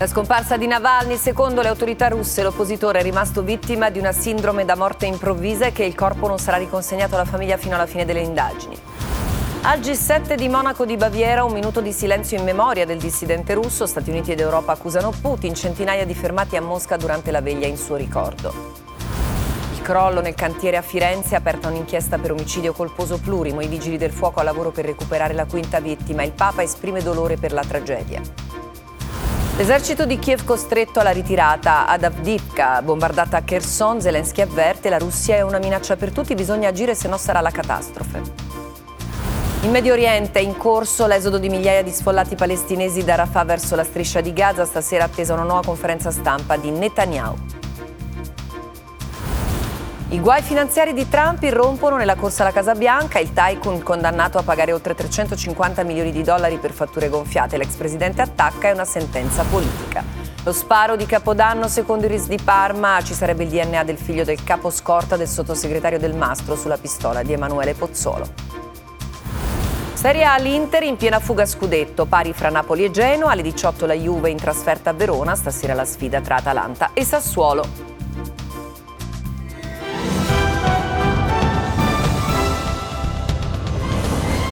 La scomparsa di Navalny, secondo le autorità russe, l'oppositore è rimasto vittima di una sindrome da morte improvvisa e che il corpo non sarà riconsegnato alla famiglia fino alla fine delle indagini. Al G7 di Monaco di Baviera un minuto di silenzio in memoria del dissidente russo. Stati Uniti ed Europa accusano Putin, centinaia di fermati a Mosca durante la veglia in suo ricordo. Il crollo nel cantiere a Firenze aperta un'inchiesta per omicidio colposo plurimo. I vigili del fuoco a lavoro per recuperare la quinta vittima. Il Papa esprime dolore per la tragedia. L'esercito di Kiev costretto alla ritirata ad Avdivka, bombardata a Kherson, Zelensky avverte la Russia è una minaccia per tutti, bisogna agire se no sarà la catastrofe. In Medio Oriente è in corso l'esodo di migliaia di sfollati palestinesi da Rafah verso la striscia di Gaza, stasera attesa una nuova conferenza stampa di Netanyahu. I guai finanziari di Trump irrompono nella corsa alla Casa Bianca, il tycoon condannato a pagare oltre 350 milioni di dollari per fatture gonfiate. L'ex presidente attacca è una sentenza politica. Lo sparo di Capodanno, secondo il RIS di Parma, ci sarebbe il DNA del figlio del capo scorta del sottosegretario del Mastro sulla pistola di Emanuele Pozzolo. Serie A l'Inter in piena fuga scudetto, pari fra Napoli e Genoa, alle 18 la Juve in trasferta a Verona, stasera la sfida tra Atalanta e Sassuolo.